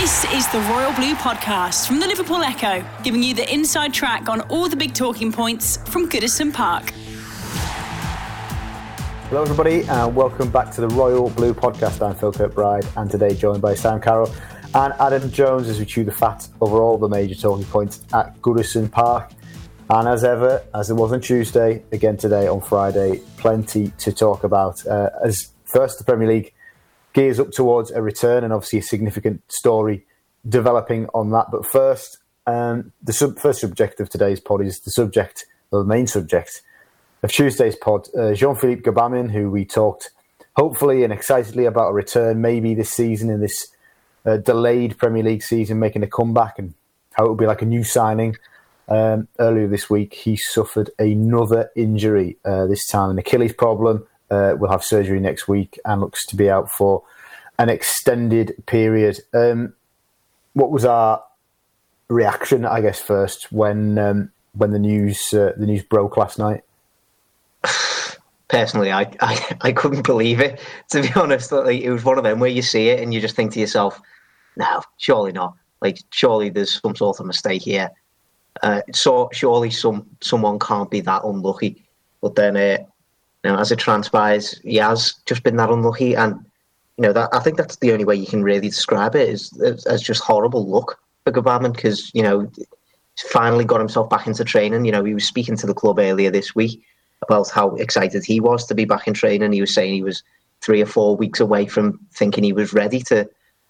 This is the Royal Blue Podcast from the Liverpool Echo, giving you the inside track on all the big talking points from Goodison Park. Hello, everybody, and welcome back to the Royal Blue Podcast. I'm Phil Kirkbride, and today joined by Sam Carroll and Adam Jones as we chew the fat over all the major talking points at Goodison Park. And as ever, as it was on Tuesday, again today on Friday, plenty to talk about. Uh, as first, the Premier League gears up towards a return, and obviously a significant story developing on that. But first, um, the sub- first subject of today's pod is the subject, the main subject of Tuesday's pod. Uh, Jean Philippe Gbamin, who we talked hopefully and excitedly about a return maybe this season in this uh, delayed Premier League season, making a comeback, and how it would be like a new signing. Um, earlier this week, he suffered another injury, uh, this time an Achilles problem. Uh, will have surgery next week and looks to be out for an extended period. Um, what was our reaction, I guess, first when um, when the news uh, the news broke last night? Personally, I, I, I couldn't believe it. To be honest, like, it was one of them where you see it and you just think to yourself, "No, surely not. Like, surely there's some sort of mistake here." Uh, so surely some someone can't be that unlucky. But then, uh, know, as it transpires, he has just been that unlucky, and you know that I think that's the only way you can really describe it is as, just horrible luck for Gbamin because you know finally got himself back into training. You know, he was speaking to the club earlier this week about how excited he was to be back in training. He was saying he was three or four weeks away from thinking he was ready to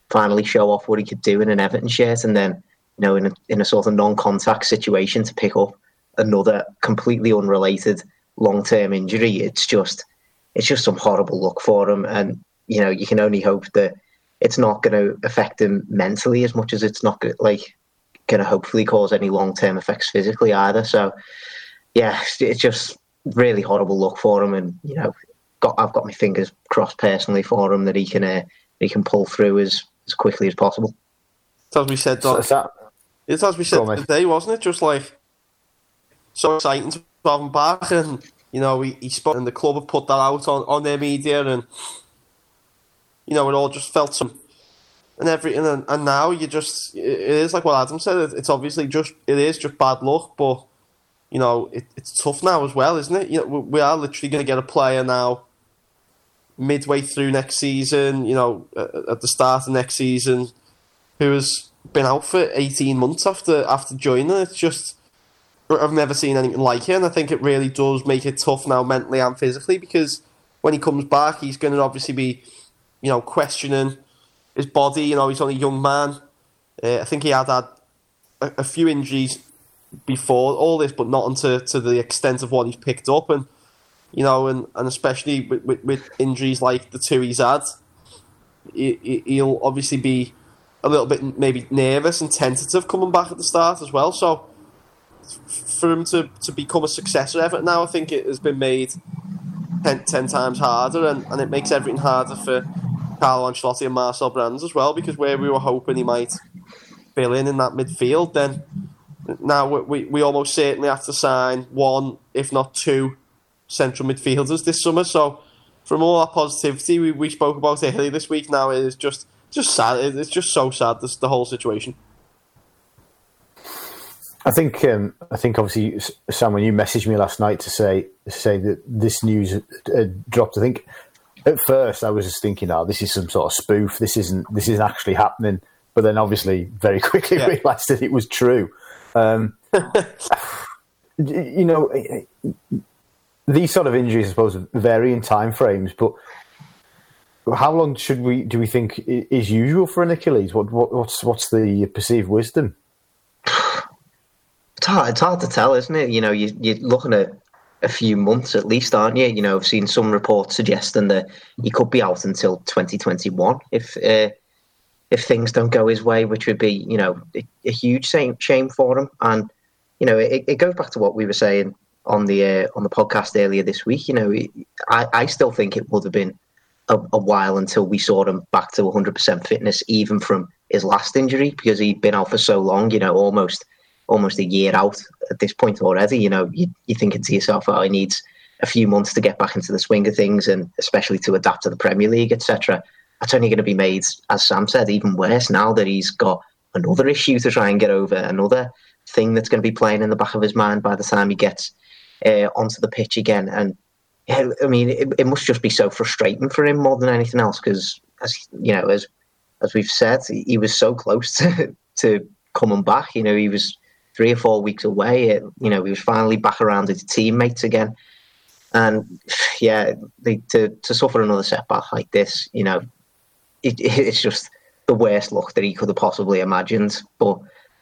finally show off what he could do in an Everton shirt, and then you know, in a, in a sort of non-contact situation to pick up another completely unrelated long-term injury. It's just, it's just some horrible luck for him, and you know, you can only hope that it's not going to affect him mentally as much as it's not gonna, like going to hopefully cause any long-term effects physically either. So, yeah, it's just really horrible luck for him, and you know, got I've got my fingers crossed personally for him that he can uh, he can pull through as as quickly as possible. As we said, Doc, So, so- It's as we said on, today, wasn't it? Just like so exciting to have him back, and you know he, he spoke, and the club have put that out on, on their media, and you know it all just felt some and everything, and, and now you just it is like what Adam said. it- It's obviously just it is just bad luck, but you know it, it's tough now as well, isn't it? You know, we, we are literally going to get a player now midway through next season. You know, at the start of next season, who has been out for 18 months after after joining. It's just I've never seen anything like it, and I think it really does make it tough now mentally and physically because when he comes back, he's going to obviously be, you know, questioning his body. You know, he's only a young man. Uh, I think he had had a, a few injuries before all this, but not unto to the extent of what he's picked up, and you know, and, and especially with, with, with injuries like the two he's had, he- he'll obviously be a little bit maybe nervous and tentative coming back at the start as well. So for him to, to become a success Everton now, I think it has been made ten, ten times harder, and, and it makes everything harder for Carlo Ancelotti and Marcel Brands as well, because where we were hoping he might fill in in that midfield, then now we, we, almost certainly have to sign one, if not two, central midfielders this summer. So from all that positivity we, we spoke about earlier this week, now it is just just sad. It's just so sad. This the whole situation. I think um, I think obviously S- Sam, when you messaged me last night to say say that this news had, had dropped, I think at first I was just thinking, oh, this is some sort of spoof. This isn't this isn't actually happening. But then obviously very quickly Yeah. realised that it was true. Um, you know, these sort of injuries, I suppose, vary in time frames. But how long should we do we think is usual for an Achilles? What, what what's what's the perceived wisdom? It's hard, it's hard to tell, isn't it? You know, you, you're looking at a few months at least, aren't you? You know, I've seen some reports suggesting that he could be out until 2021 if uh, if things don't go his way, which would be, you know, a, a huge shame, for him. And you know, it, it goes back to what we were saying on the uh, on the podcast earlier this week. You know, I, I still think it would have been a, a while until we saw him back to 100% fitness, even from his last injury, because he'd been out for so long. You know, almost almost a year out at this point already. You know, you, you're thinking to yourself, oh, he needs a few months to get back into the swing of things, and especially to adapt to the Premier League, etc. that's only going to be made, as Sam said, even worse now that he's got another issue to try and get over, another thing that's going to be playing in the back of his mind by the time he gets uh, onto the pitch again. And I mean, it, it, must just be so frustrating for him more than anything else because, as you know, as as we've said, he was so close to, to coming back. You know, he was three or four weeks away. it, You know, he was finally back around his teammates again. And yeah, they, to to suffer another setback like this, you know, it, it's just the worst luck that he could have possibly imagined. But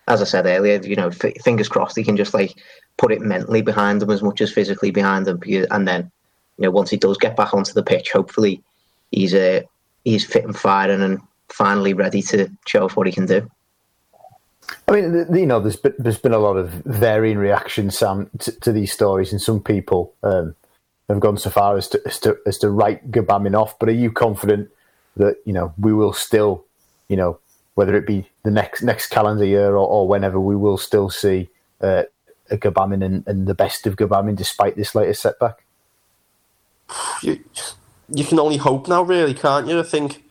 as I said earlier, you know, f- fingers crossed he can just like put it mentally behind him as much as physically behind him. And then, you know, once he does get back onto the pitch, hopefully he's uh, he's fit and firing and finally ready to show off what he can do. I mean, you know, there's been, there's been a lot of varying reactions, Sam, to, to these stories, and some people um, have gone so far as to, as to as to write Gbamin off. But are you confident that you know we will still, you know, whether it be the next next calendar year or, or whenever, we will still see uh, a Gbamin and, and, the best of Gbamin despite this latest setback? You, you can only hope now, really, can't you? I think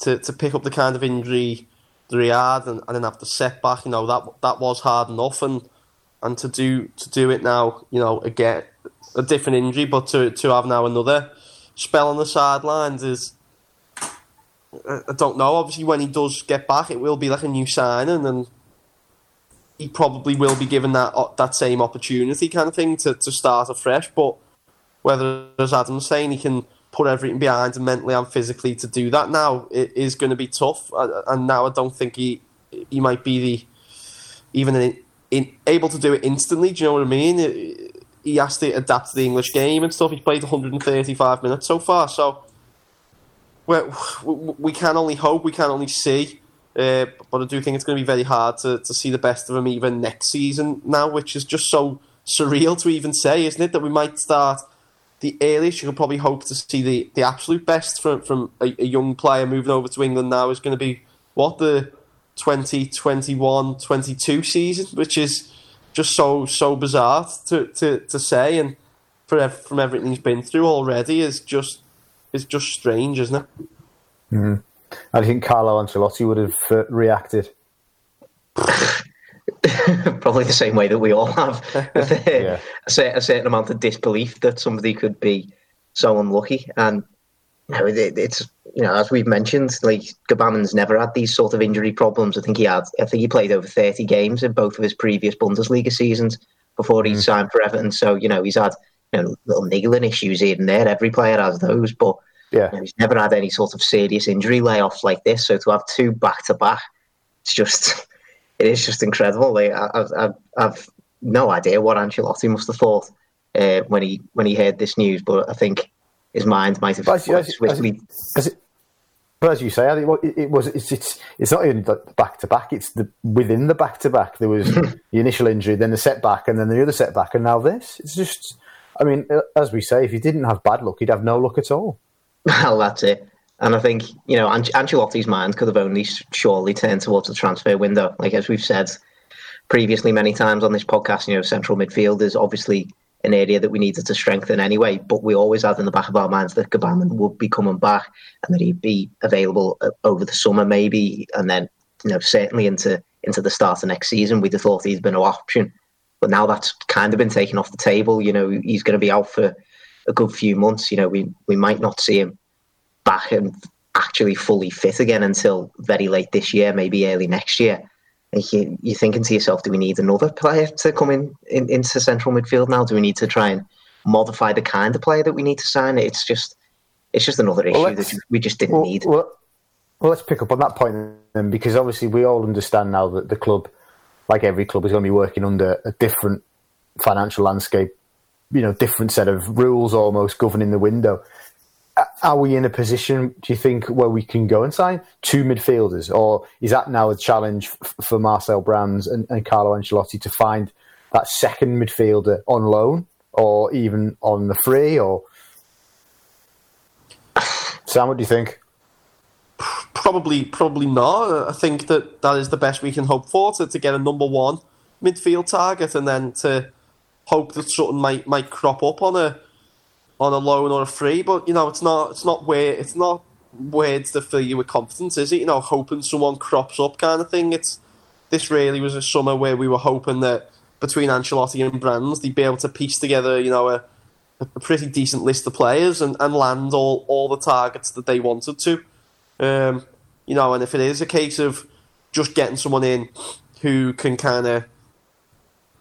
to, to pick up the kind of injury he had and, and then have the setback, you know, that that was hard enough, and and to do to do it now, you know, again a different injury, but to to have now another spell on the sidelines is I don't know. Obviously, when he does get back, it will be like a new signing, and he probably will be given that that same opportunity, kind of thing, to, to start afresh. But whether, as Adam's saying, he can put everything behind him mentally and physically to do that now, it is going to be tough. And now I don't think he he might be the even in, in, able to do it instantly. Do you know what I mean? He has to adapt to the English game and stuff. He's played 135 minutes so far, so we can only hope, we can only see. Uh, but I do think it's going to be very hard to, to see the best of him even next season now, which is just so surreal to even say, isn't it? That we might start the earliest you could probably hope to see the, the absolute best from, from a, a young player moving over to England now is going to be what the 2021 22 season, which is just so so bizarre to, to, to say. And for, from everything he's been through already, is just is just strange, isn't it? Mm-hmm. I think Carlo Ancelotti would have uh, reacted. Probably the same way that we all have. yeah. a, certain amount of disbelief that somebody could be so unlucky. And you know, it, it's you know, as we've mentioned, like Gbamin's never had these sort of injury problems. I think he had. I think he played over thirty games in both of his previous Bundesliga seasons before he mm. signed for Everton. So you know, he's had you know, little niggling issues here and there. Every player has those, but yeah, you know, he's never had any sort of serious injury layoffs like this. So to have two back to back, it's just it is just incredible. Like, I've, I've, I've no idea what Ancelotti must have thought uh, when he when he heard this news, but I think his mind might have as, as, swiftly. As, it, but as you say, I think it, it was it's, it's it's not even back to back. It's the within the back to back. There was the initial injury, then the setback, and then the other setback, and now this. It's just I mean, uh, as we say, if he didn't have bad luck, he'd have no luck at all. Well, that's it. And I think, you know, Ancelotti's mind could have only surely turned towards the transfer window. Like, as we've said previously many times on this podcast, you know, central midfield is obviously an area that we needed to strengthen anyway. But we always had in the back of our minds that Gbamin would be coming back and that he'd be available uh, over the summer, maybe, and then, you know, certainly into into the start of next season. We'd have thought he'd been an option. But now that's kind of been taken off the table. You know, he's going to be out for a good few months. You know, we we might not see him back and actually fully fit again until very late this year, maybe early next year. You, you're thinking to yourself, do we need another player to come in, in into central midfield now? Do we need to try and modify the kind of player that we need to sign? It's just it's just another issue well, that we just didn't well, need. Well, well, let's pick up on that point then, because obviously we all understand now that the club like every club, is going to be working under a different financial landscape, you know, different set of rules almost governing the window. Are we in a position, do you think, where we can go and sign two midfielders? Or is that now a challenge for Marcel Brands and, and Carlo Ancelotti to find that second midfielder on loan or even on the free? Or Sam, what do you think? Probably, probably not. I think that that is the best we can hope for to, to get a number one midfield target, and then to hope that something might might crop up on a on a loan or a free. But you know, it's not it's not where it's not words to fill you with confidence, is it? You know, hoping someone crops up kind of thing. It's this really was a summer where we were hoping that between Ancelotti and Brands, they'd be able to piece together, you know, a, a pretty decent list of players and, and land all, all the targets that they wanted to. Um, you know, and if it is a case of just getting someone in who can kind of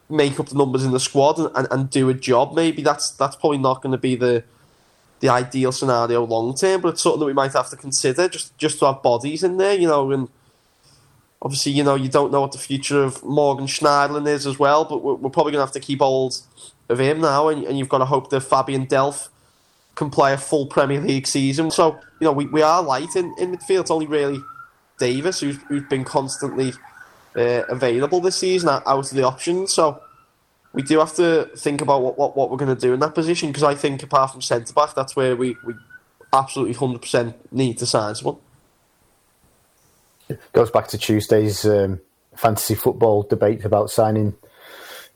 make up the numbers in the squad and, and, and do a job, maybe that's that's probably not going to be the the ideal scenario long term, but it's something that we might have to consider just just to have bodies in there, you know, and obviously, you know, you don't know what the future of Morgan Schneiderlin is as well, but we're, we're probably going to have to keep hold of him now, and, and you've got to hope that Fabian Delph can play a full Premier League season. So, you know, we, we are light in, in midfield. It's only really Davies who's, who's been constantly uh, available this season out of the options. So we do have to think about what, what, what we're going to do in that position because I think apart from centre back, that's where we, we absolutely 100% need to sign someone. Goes back to Tuesday's um, fantasy football debate about signing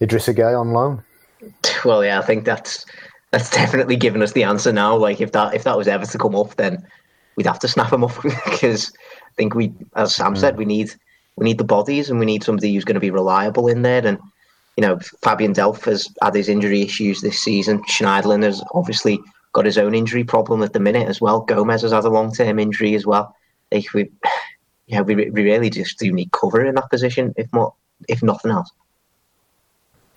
Idrissa Gueye on loan. Well, yeah, I think that's that's definitely given us the answer now. Like if that if that was ever to come up, then we'd have to snap him up because I think we, as Sam mm. said, we need we need the bodies and we need somebody who's going to be reliable in there. And you know, Fabian Delph has had his injury issues this season. Schneiderlin has obviously got his own injury problem at the minute as well. Gomes has had a long term injury as well. Like we, yeah, we, we really just do need cover in that position, if more, if nothing else.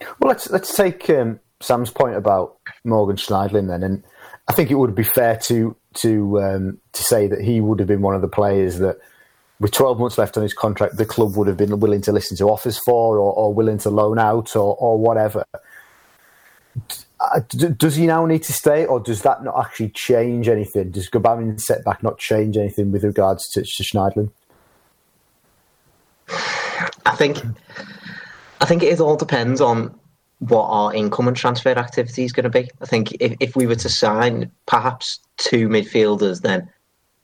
Well, let's let's take um, Sam's point about Morgan Schneiderlin then, and I think it would be fair to to um, to say that he would have been one of the players that, with 12 months left on his contract, the club would have been willing to listen to offers for, or, or willing to loan out, or, or whatever. Does he now need to stay, or does that not actually change anything? Does Gbamin's setback not change anything with regards to, to Schneiderlin? I think, I think it all depends on what our income and transfer activity is going to be. I think if, if we were to sign perhaps two midfielders, then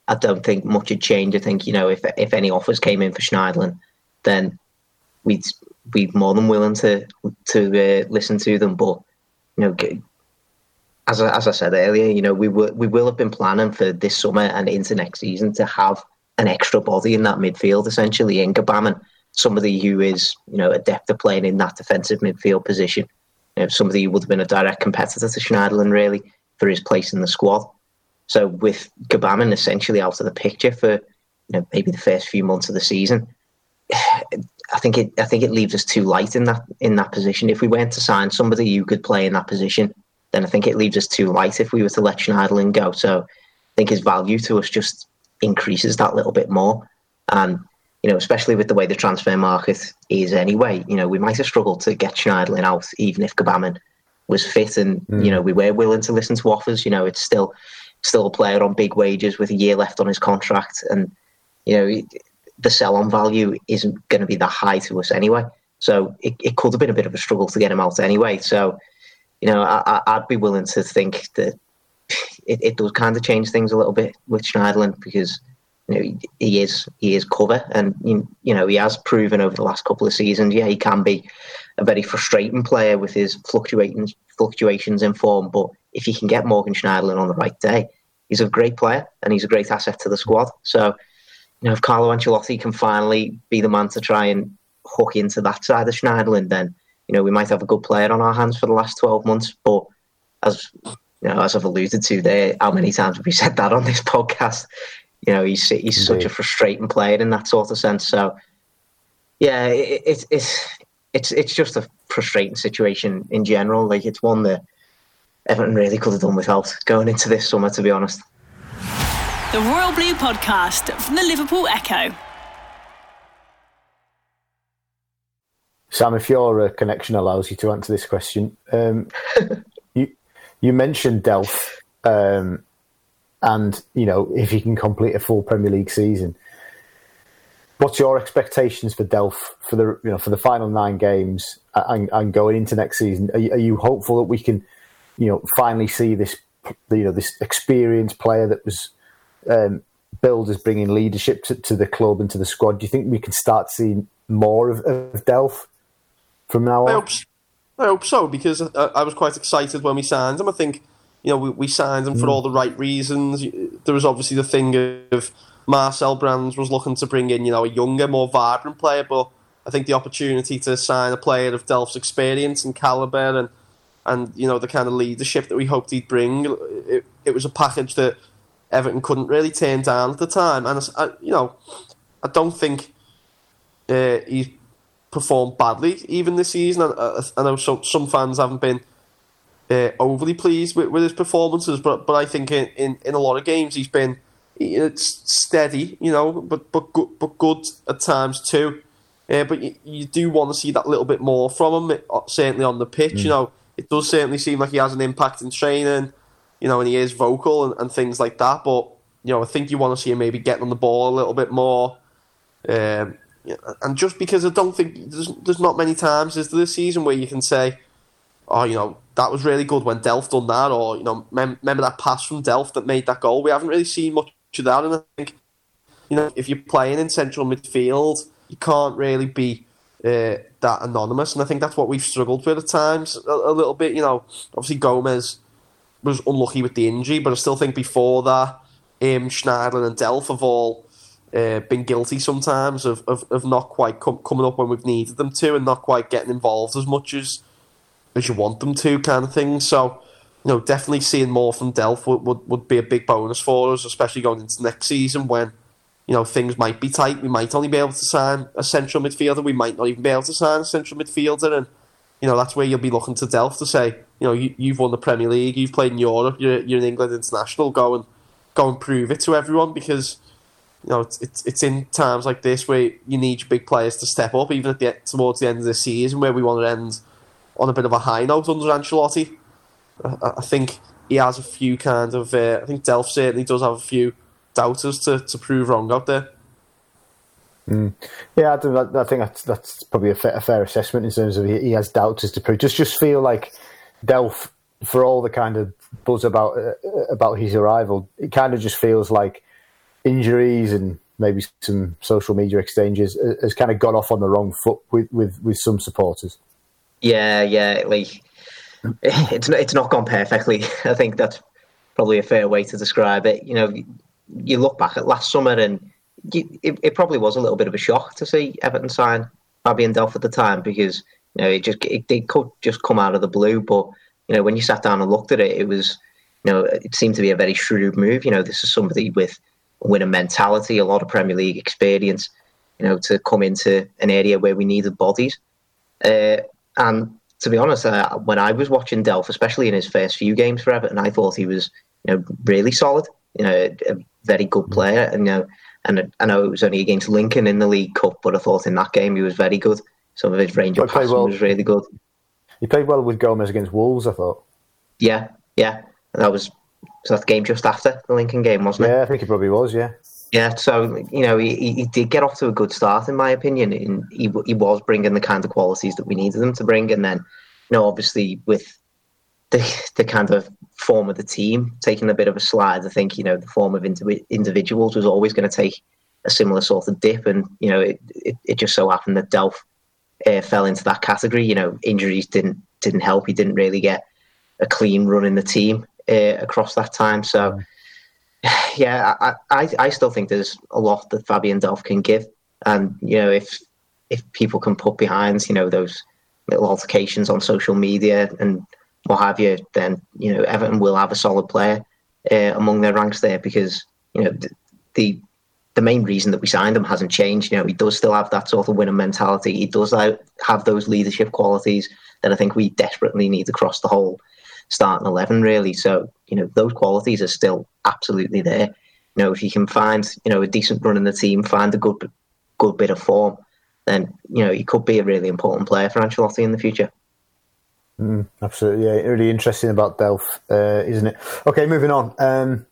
I don't think much would change. I think you know if if any offers came in for Schneiderlin, then we'd be more than willing to to uh, listen to them. But you know, as I, as I said earlier, you know we will we will have been planning for this summer and into next season to have an extra body in that midfield, essentially in Gbamin somebody who is, you know, adept at playing in that defensive midfield position. You know, somebody who would have been a direct competitor to Schneiderlin, really, for his place in the squad. So with Gbamin essentially out of the picture for, you know, maybe the first few months of the season, I think it I think it leaves us too light in that in that position. If we went to sign somebody who could play in that position, then I think it leaves us too light if we were to let Schneiderlin go. So I think his value to us just increases that little bit more. And you know, especially with the way the transfer market is anyway, you know, we might have struggled to get Schneiderlin out even if Gbamin was fit and, mm. you know, we were willing to listen to offers. You know, it's still still a player on big wages with a year left on his contract and, you know, the sell on value isn't going to be that high to us anyway. So it, it could have been a bit of a struggle to get him out anyway. So, you know, I, would be willing to think that it, it does kind of change things a little bit with Schneiderlin because – you know, he is he is cover, and you know he has proven over the last couple of seasons. Yeah, he can be a very frustrating player with his fluctuating fluctuations in form. But if he can get Morgan Schneiderlin on the right day, he's a great player and he's a great asset to the squad. So, you know, if Carlo Ancelotti can finally be the man to try and hook into that side of Schneiderlin, then you know we might have a good player on our hands for the last twelve months. But as you know, as I've alluded to there, how many times have we said that on this podcast? You know, he's he's such a frustrating player in that sort of sense. So, yeah, it's it, it's it's it's just a frustrating situation in general. Like it's one that Everton really could have done without going into this summer, to be honest. The Royal Blue Podcast from the Liverpool Echo. Sam, if your uh, connection allows you to answer this question, um, you you mentioned Delph um, and you know if he can complete a full Premier League season. What's your expectations for Delph for the you know for the final nine games and, and going into next season? Are you, are you, hopeful that we can you know finally see this you know this experienced player that was um, billed as bringing leadership to, to, the club and to the squad? Do you think we can start seeing more of, of Delph from now on? I hope, I hope so because I, I was quite excited when we signed him. I think you know, we, we signed him for all the right reasons. There was obviously the thing of Marcel Brands was looking to bring in, you know, a younger, more vibrant player, but I think the opportunity to sign a player of Delph's experience and caliber and and you know the kind of leadership that we hoped he'd bring, it, it was a package that Everton couldn't really turn down at the time. And I, you know, I don't think uh, he's performed badly even this season. I, I know some some fans haven't been uh, overly pleased with, with his performances, but but I think in, in, in a lot of games he's been it's steady, you know, but but good, but good at times too. Uh, but you, you do want to see that little bit more from him, uh, certainly on the pitch. Mm. You know, it does certainly seem like he has an impact in training, you know, and he is vocal and, and things like that. But you know, I think you want to see him maybe getting on the ball a little bit more. Um, and just because I don't think there's, there's not many times is this season where you can say, oh, you know, that was really good when Delph done that, or you know, mem- remember that pass from Delph that made that goal. We haven't really seen much of that, and I think, you know, if you're playing in central midfield, you can't really be uh, that anonymous, and I think that's what we've struggled with at times a, a, little bit. You know, obviously Gomes was unlucky with the injury, but I still think before that, him, Schneiderlin, and Delph have all uh, been guilty sometimes of, of, of not quite com- coming up when we've needed them to, and not quite getting involved as much as as you want them to, kind of thing. So. You know, definitely seeing more from Delph would, would, would be a big bonus for us, especially going into next season when you know, things might be tight. We might only be able to sign a central midfielder. We might not even be able to sign a central midfielder. And, you know, that's where you'll be looking to Delph to say, you know, you, you've won the Premier League, you've played in Europe, you're, you're an England international, go and, go and prove it to everyone because, you know, it's, it's, it's in times like this where you need big players to step up, even at the, towards the end of the season where we want to end on a bit of a high note under Ancelotti. I, I think he has a few kind of, uh, I think Delph certainly does have a few doubters to, to prove wrong out there. Mm. Yeah, I, I, think that's that's probably a fair, a fair, assessment in terms of he, he has doubters to prove. Just just feel like Delph, for all the kind of buzz about uh, about his arrival, it kind of just feels like injuries and maybe some social media exchanges uh, has kind of got off on the wrong foot with with, with some supporters. Yeah, yeah, like it's not, it's not gone perfectly. I think that's probably a fair way to describe it. You know, you look back at last summer and you, it, it, probably was a little bit of a shock to see Everton sign Fabian Delph at the time because you know it just it, could just come out of the blue. But you know when you sat down and looked at it, it was you know it seemed to be a very shrewd move. You know this is somebody with winner mentality, a lot of Premier League experience. You know to come into an area where we needed bodies, uh, and to be honest, uh, when I was watching Delph, especially in his first few games for Everton, I thought he was you know really solid. You know, a very good player, and you know, and I know it was only against Lincoln in the League Cup, but I thought in that game he was very good. Some of his range of passing well. was really good. He played well with Gomes against Wolves, I thought. Yeah, yeah, that was so that the game just after the Lincoln game, wasn't it? Yeah, I think it probably was. Yeah. Yeah, so you know he, he did get off to a good start in my opinion, and he he was bringing the kind of qualities that we needed him to bring, and then you know obviously with the the kind of form of the team taking a bit of a slide. I think you know the form of individuals was always going to take a similar sort of dip, and you know it, it, it just so happened that Delph uh, fell into that category. You know injuries didn't didn't help. He didn't really get a clean run in the team uh, across that time. So yeah, I, I I still think there's a lot that Fabian Delph can give, and you know if if people can put behind you know those little altercations on social media and what have you, then you know Everton will have a solid player uh, among their ranks there because you know the, the, the main reason that we signed him hasn't changed. You know he does still have that sort of winner mentality. He does have those leadership qualities that I think we desperately need across the whole starting eleven. Really, so you know those qualities are still absolutely there. You know if you can find you know a decent run in the team, find a good good bit of form, then you know he could be a really important player for Ancelotti in the future. Mm, absolutely, yeah. Really interesting about Delph, uh, isn't it? Okay, moving on. Um,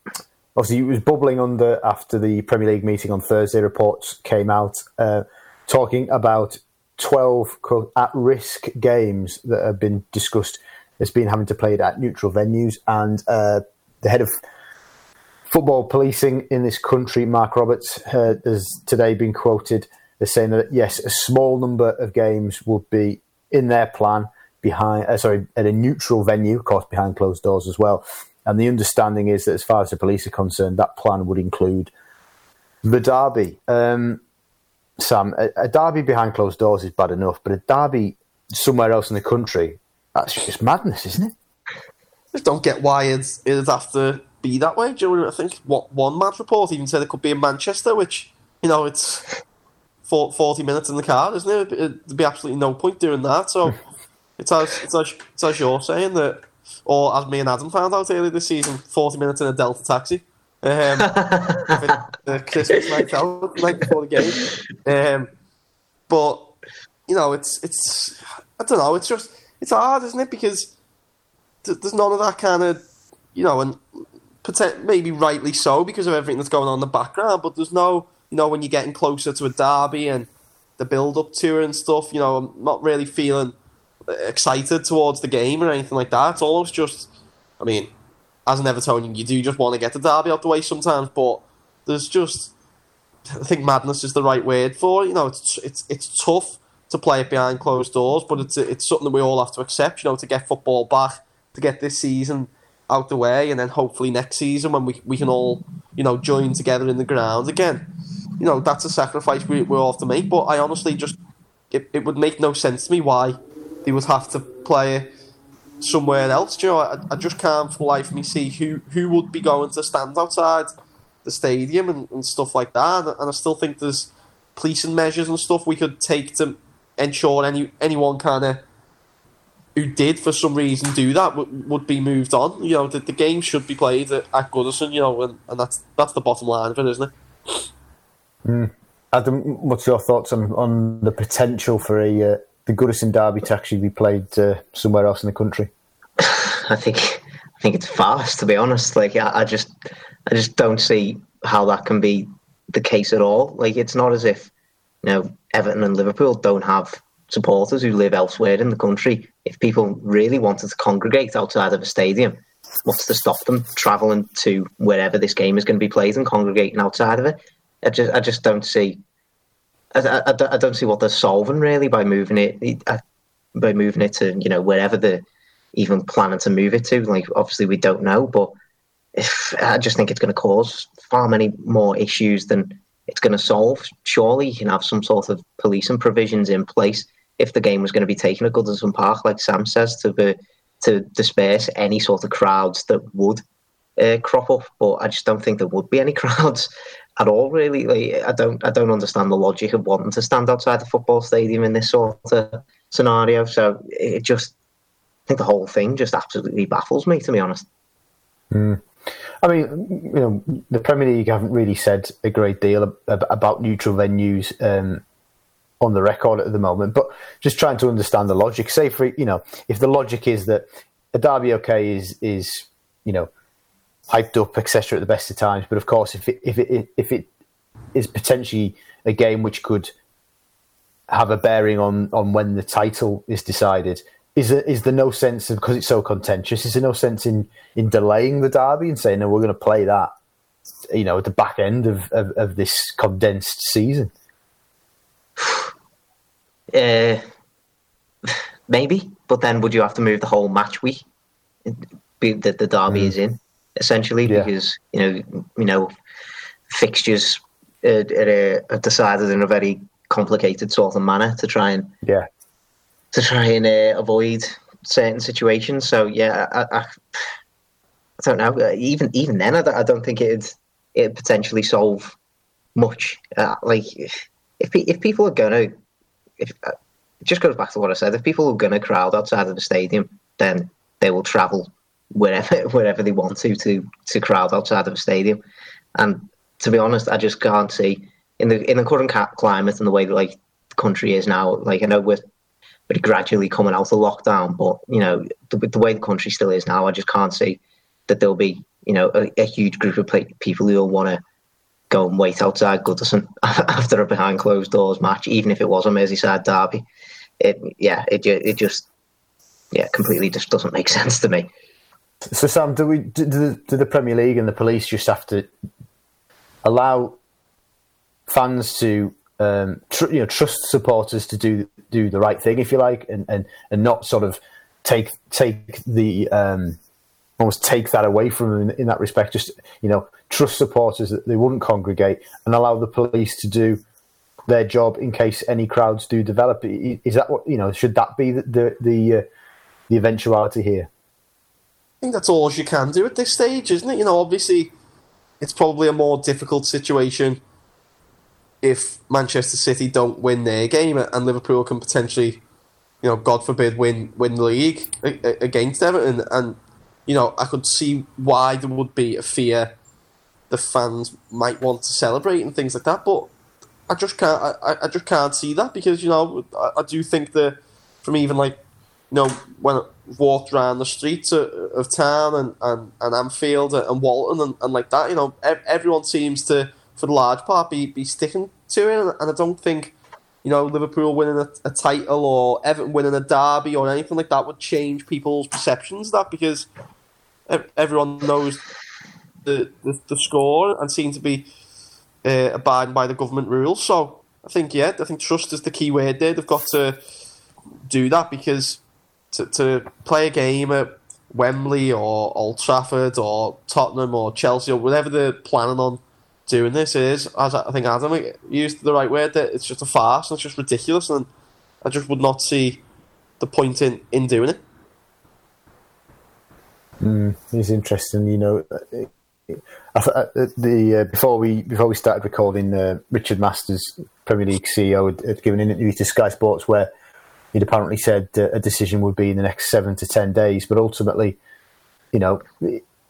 obviously, it was bubbling under after the Premier League meeting on Thursday. Reports came out uh, talking about 12 at risk games that have been discussed as been having to play it at neutral venues. And uh, the head of football policing in this country, Mark Roberts, uh, has today been quoted as saying that, yes, a small number of games would be in their plan behind, uh, sorry, at a neutral venue, of course, behind closed doors as well. And the understanding is that, as far as the police are concerned, that plan would include the derby. Um, Sam, a, a, derby behind closed doors is bad enough, but a derby somewhere else in the country, that's just madness, isn't it? I just don't get why it's, it'd have to be that way. Do you know, I think what one match report even said it could be in Manchester, which, you know, it's 40 minutes in the car, isn't it? There'd be absolutely no point doing that. So it's as, it's as, it's as you're saying that, or as me and Adam found out earlier this season, 40 minutes in a Delta taxi. Um, the Christmas night out, night before the game. Um, but you know, it's it's I don't know. It's just it's hard, isn't it? Because there's none of that kind of you know, and maybe rightly so because of everything that's going on in the background. But there's no you know when you're getting closer to a derby and the build up to it and stuff. You know, I'm not really feeling excited towards the game or anything like that. It's almost just, I mean, as an Evertonian, you do just want to get the derby out the way sometimes, but there's just, I think madness is the right word for it. You know, it's it's it's tough to play it behind closed doors, but it's it's something that we all have to accept. You know, to get football back, to get this season out the way, and then hopefully next season when we we can all you know join together in the ground again. You know, that's a sacrifice we we all have to make. But I honestly just it, it would make no sense to me why they would have to play it somewhere else. Do you know, I, I just can't for life me see who, who would be going to stand outside the stadium and, and stuff like that. And, I still think there's policing measures and stuff we could take to ensure any anyone kind of who did for some reason do that would, would be moved on. You know, the, the game should be played at, at Goodison, you know, and, and that's that's the bottom line of it, isn't it? Mm. Adam, what's your thoughts on, on the potential for a uh, the Goodison derby to actually be played uh, somewhere else in the country? I think I think it's fast. To be honest, like I, I, just I just don't see how that can be the case at all. Like it's not as if you know Everton and Liverpool don't have supporters who live elsewhere in the country. If people really wanted to congregate outside of a stadium, what's to stop them travelling to wherever this game is going to be played and congregating outside of it? I just I just don't see I, I, I, don't see what they're solving really by moving it uh, by moving it to you know wherever they're even planning to move it to. Like obviously we don't know, but if I just think it's going to cause far many more issues than it's going to solve. Surely you can have some sort of policing provisions in place if the game was going to be taken at Goodison Park, like Sam says, to be, to disperse any sort of crowds that would uh, crop up. But I just don't think there would be any crowds at all. Really, like I don't I don't understand the logic of wanting to stand outside the football stadium in this sort of scenario. So it just I think the whole thing just absolutely baffles me, to be honest. Mm. I mean, you know, the Premier League haven't really said a great deal about neutral venues um, on the record at the moment, but just trying to understand the logic. Say, for you know, if the logic is that a derby okay is is you know hyped up, etc., at the best of times. But of course, if it, if it if it is potentially a game which could have a bearing on on when the title is decided, is there, is there no sense of because it's so contentious? Is there no sense in in delaying the derby and saying no, we're going to play that, you know, at the back end of of, of this condensed season? Uh, maybe, but then would you have to move the whole match week that the derby mm. is in? essentially yeah. because you know you know fixtures are, are, are, decided in a very complicated sort of manner to try and yeah to try and uh, avoid certain situations. So yeah, I, I, I, don't know. Even even then, I, I don't think it'd it potentially solve much. Uh, like if if people are gonna if uh, just goes back to what I said. If people are gonna crowd outside of the stadium, then they will travel wherever wherever they want to to to crowd outside of a stadium. And to be honest, I just can't see in the in the current climate and the way that like the country is now. Like I know we're we're gradually coming out of lockdown, but you know the, the way the country still is now, I just can't see that there'll be you know a, a huge group of people who will want to go and wait outside Goodison after a behind closed doors match, even if it was a Merseyside derby. It, yeah, it it just yeah completely just doesn't make sense to me. So, Sam, do we do do the Premier League and the police just have to allow fans to um, tr- you know trust supporters to do do the right thing, if you like, and, and, and not sort of take take the um, almost take that away from them in, in that respect. Just you know, trust supporters that they wouldn't congregate and allow the police to do their job in case any crowds do develop. Is that what you know? Should that be the the the, uh, the eventuality here? I think that's all you can do at this stage, isn't it? You know, obviously, it's probably a more difficult situation if Manchester City don't win their game and Liverpool can potentially, you know, God forbid, win win the league against Everton. And you know, I could see why there would be a fear the fans might want to celebrate and things like that. But I just can't. I, I just can't see that because you know I, I do think that from even like you know when I walked around the streets of, of town and, and, and Anfield and Walton and, and like that, you know, everyone seems to for the large part be, be sticking to it, and I don't think you know Liverpool winning a, a title or Everton winning a derby or anything like that would change people's perceptions of that because everyone knows the, the, the score and seem to be uh, abiding by the government rules. So I think yeah, I think trust is the key word there. They've got to do that because to, to play a game at Wembley or Old Trafford or Tottenham or Chelsea or whatever they're planning on doing this is, as I think Adam used the right word, that it's just a farce and it's just ridiculous, and I just would not see the point in, in doing it. Mm, it's interesting, you know. Uh, the uh, before we before we started recording, uh, Richard Masters, Premier League CEO, had, had, given an interview to Sky Sports where he'd apparently said uh, a decision would be in the next seven to ten days, but ultimately, you know,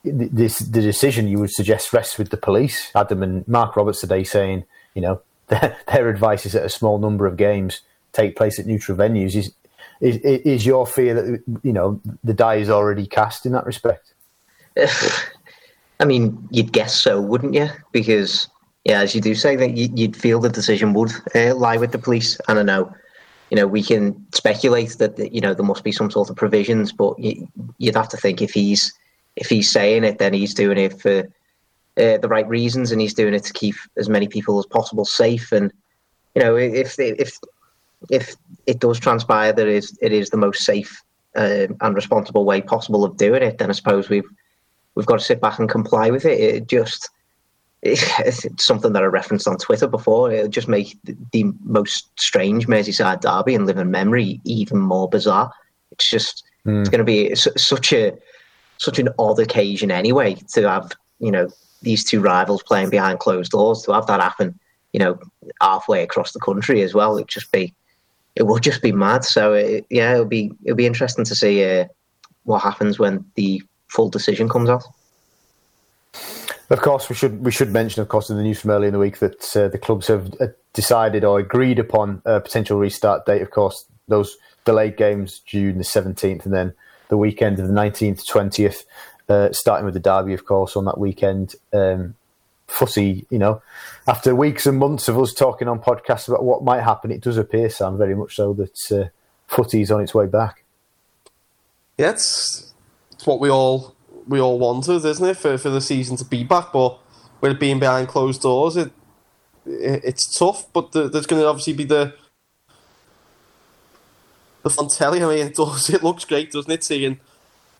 this the decision you would suggest rests with the police. Adam and Mark Roberts today saying, you know, their, their advice is that a small number of games take place at neutral venues. Is, is is your fear that you know the die is already cast in that respect? I mean, you'd guess so, wouldn't you? Because yeah, as you do say, that you'd feel the decision would uh, lie with the police. I know, you know, we can speculate that you know there must be some sort of provisions, but you'd have to think if he's if he's saying it, then he's doing it for uh, the right reasons, and he's doing it to keep as many people as possible safe. And you know, if if if it does transpire that it is it is the most safe uh, and responsible way possible of doing it, then I suppose we've we've got to sit back and comply with it. It just it's something that I referenced on Twitter before. It'll just make the most strange Merseyside derby and living memory even more bizarre. It's just mm. it's going to be such a such an odd occasion anyway to have you know these two rivals playing behind closed doors to have that happen you know halfway across the country as well. It just be it will just be mad. So it, yeah, it'll be it'll be interesting to see uh, what happens when the full decision comes out. Of course, we should we should mention, of course, in the news from earlier in the week that uh, the clubs have uh, decided or agreed upon a potential restart date. Of course, those delayed games June the seventeenth, and then the weekend of the nineteenth twentieth, uh, starting with the derby, of course, on that weekend. Um, fussy, you know, after weeks and months of us talking on podcasts about what might happen, it does appear, Sam, very much so that uh, footy is on its way back. Yeah, it's it's what we all we all wanted, isn't it, for, for the season to be back? But with it being behind closed doors, it, it it's tough. But the, there's going to obviously be the the fun telly. I mean, it does. It looks great, doesn't it? Seeing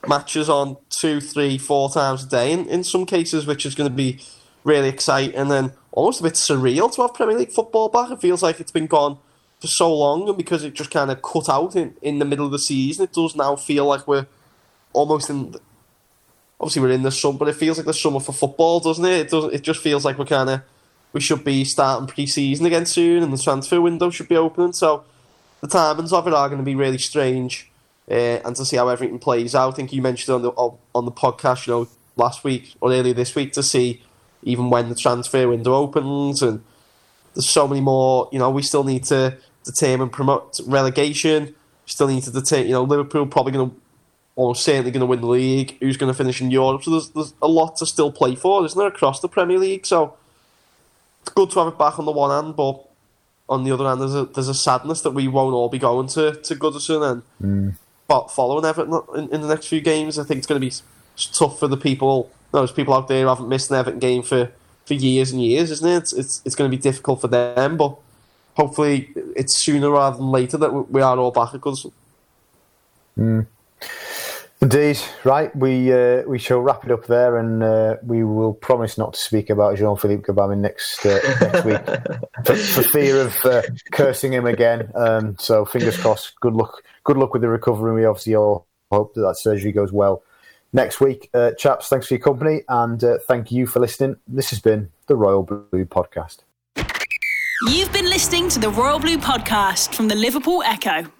matches on two, three, four times a day in, in some cases, which is going to be really exciting and almost a bit surreal to have Premier League football back. It feels like it's been gone for so long, and because it just kind of cut out in, in the middle of the season, it does now feel like we're almost in. Obviously, we're in the summer, but it feels like the summer for football, doesn't it? It does. It just feels like we're kind of we should be starting pre-season again soon, and the transfer window should be opening. So the timings of it are going to be really strange, uh, and to see how everything plays out. I think you mentioned on the on the podcast, you know, last week or earlier this week to see even when the transfer window opens, and there's so many more. You know, we still need to determine promote relegation. Still need to determine. You know, Liverpool probably going to almost certainly going to win the league, who's going to finish in Europe. So there's, there's a lot to still play for, isn't there, across the Premier League? So it's good to have it back on the one hand, but on the other hand, there's a, there's a sadness that we won't all be going to, to Goodison and mm. following Everton in, in, the next few games. I think it's going to be tough for the people, those people out there who haven't missed an Everton game for, for years and years, isn't it? It's, it's, it's going to be difficult for them, but hopefully it's sooner rather than later that we are all back at Goodison. Mm. Indeed, right. We uh, we shall wrap it up there, and uh, we will promise not to speak about Jean Philippe Gbamin next uh, next week for, for, fear of uh, cursing him again. Um, so fingers crossed. Good luck. Good luck with the recovery. We obviously all hope that that surgery goes well next week. Uh, chaps, thanks for your company, and uh, thank you for listening. This has been the Royal Blue Podcast. You've been listening to the Royal Blue Podcast from the Liverpool Echo.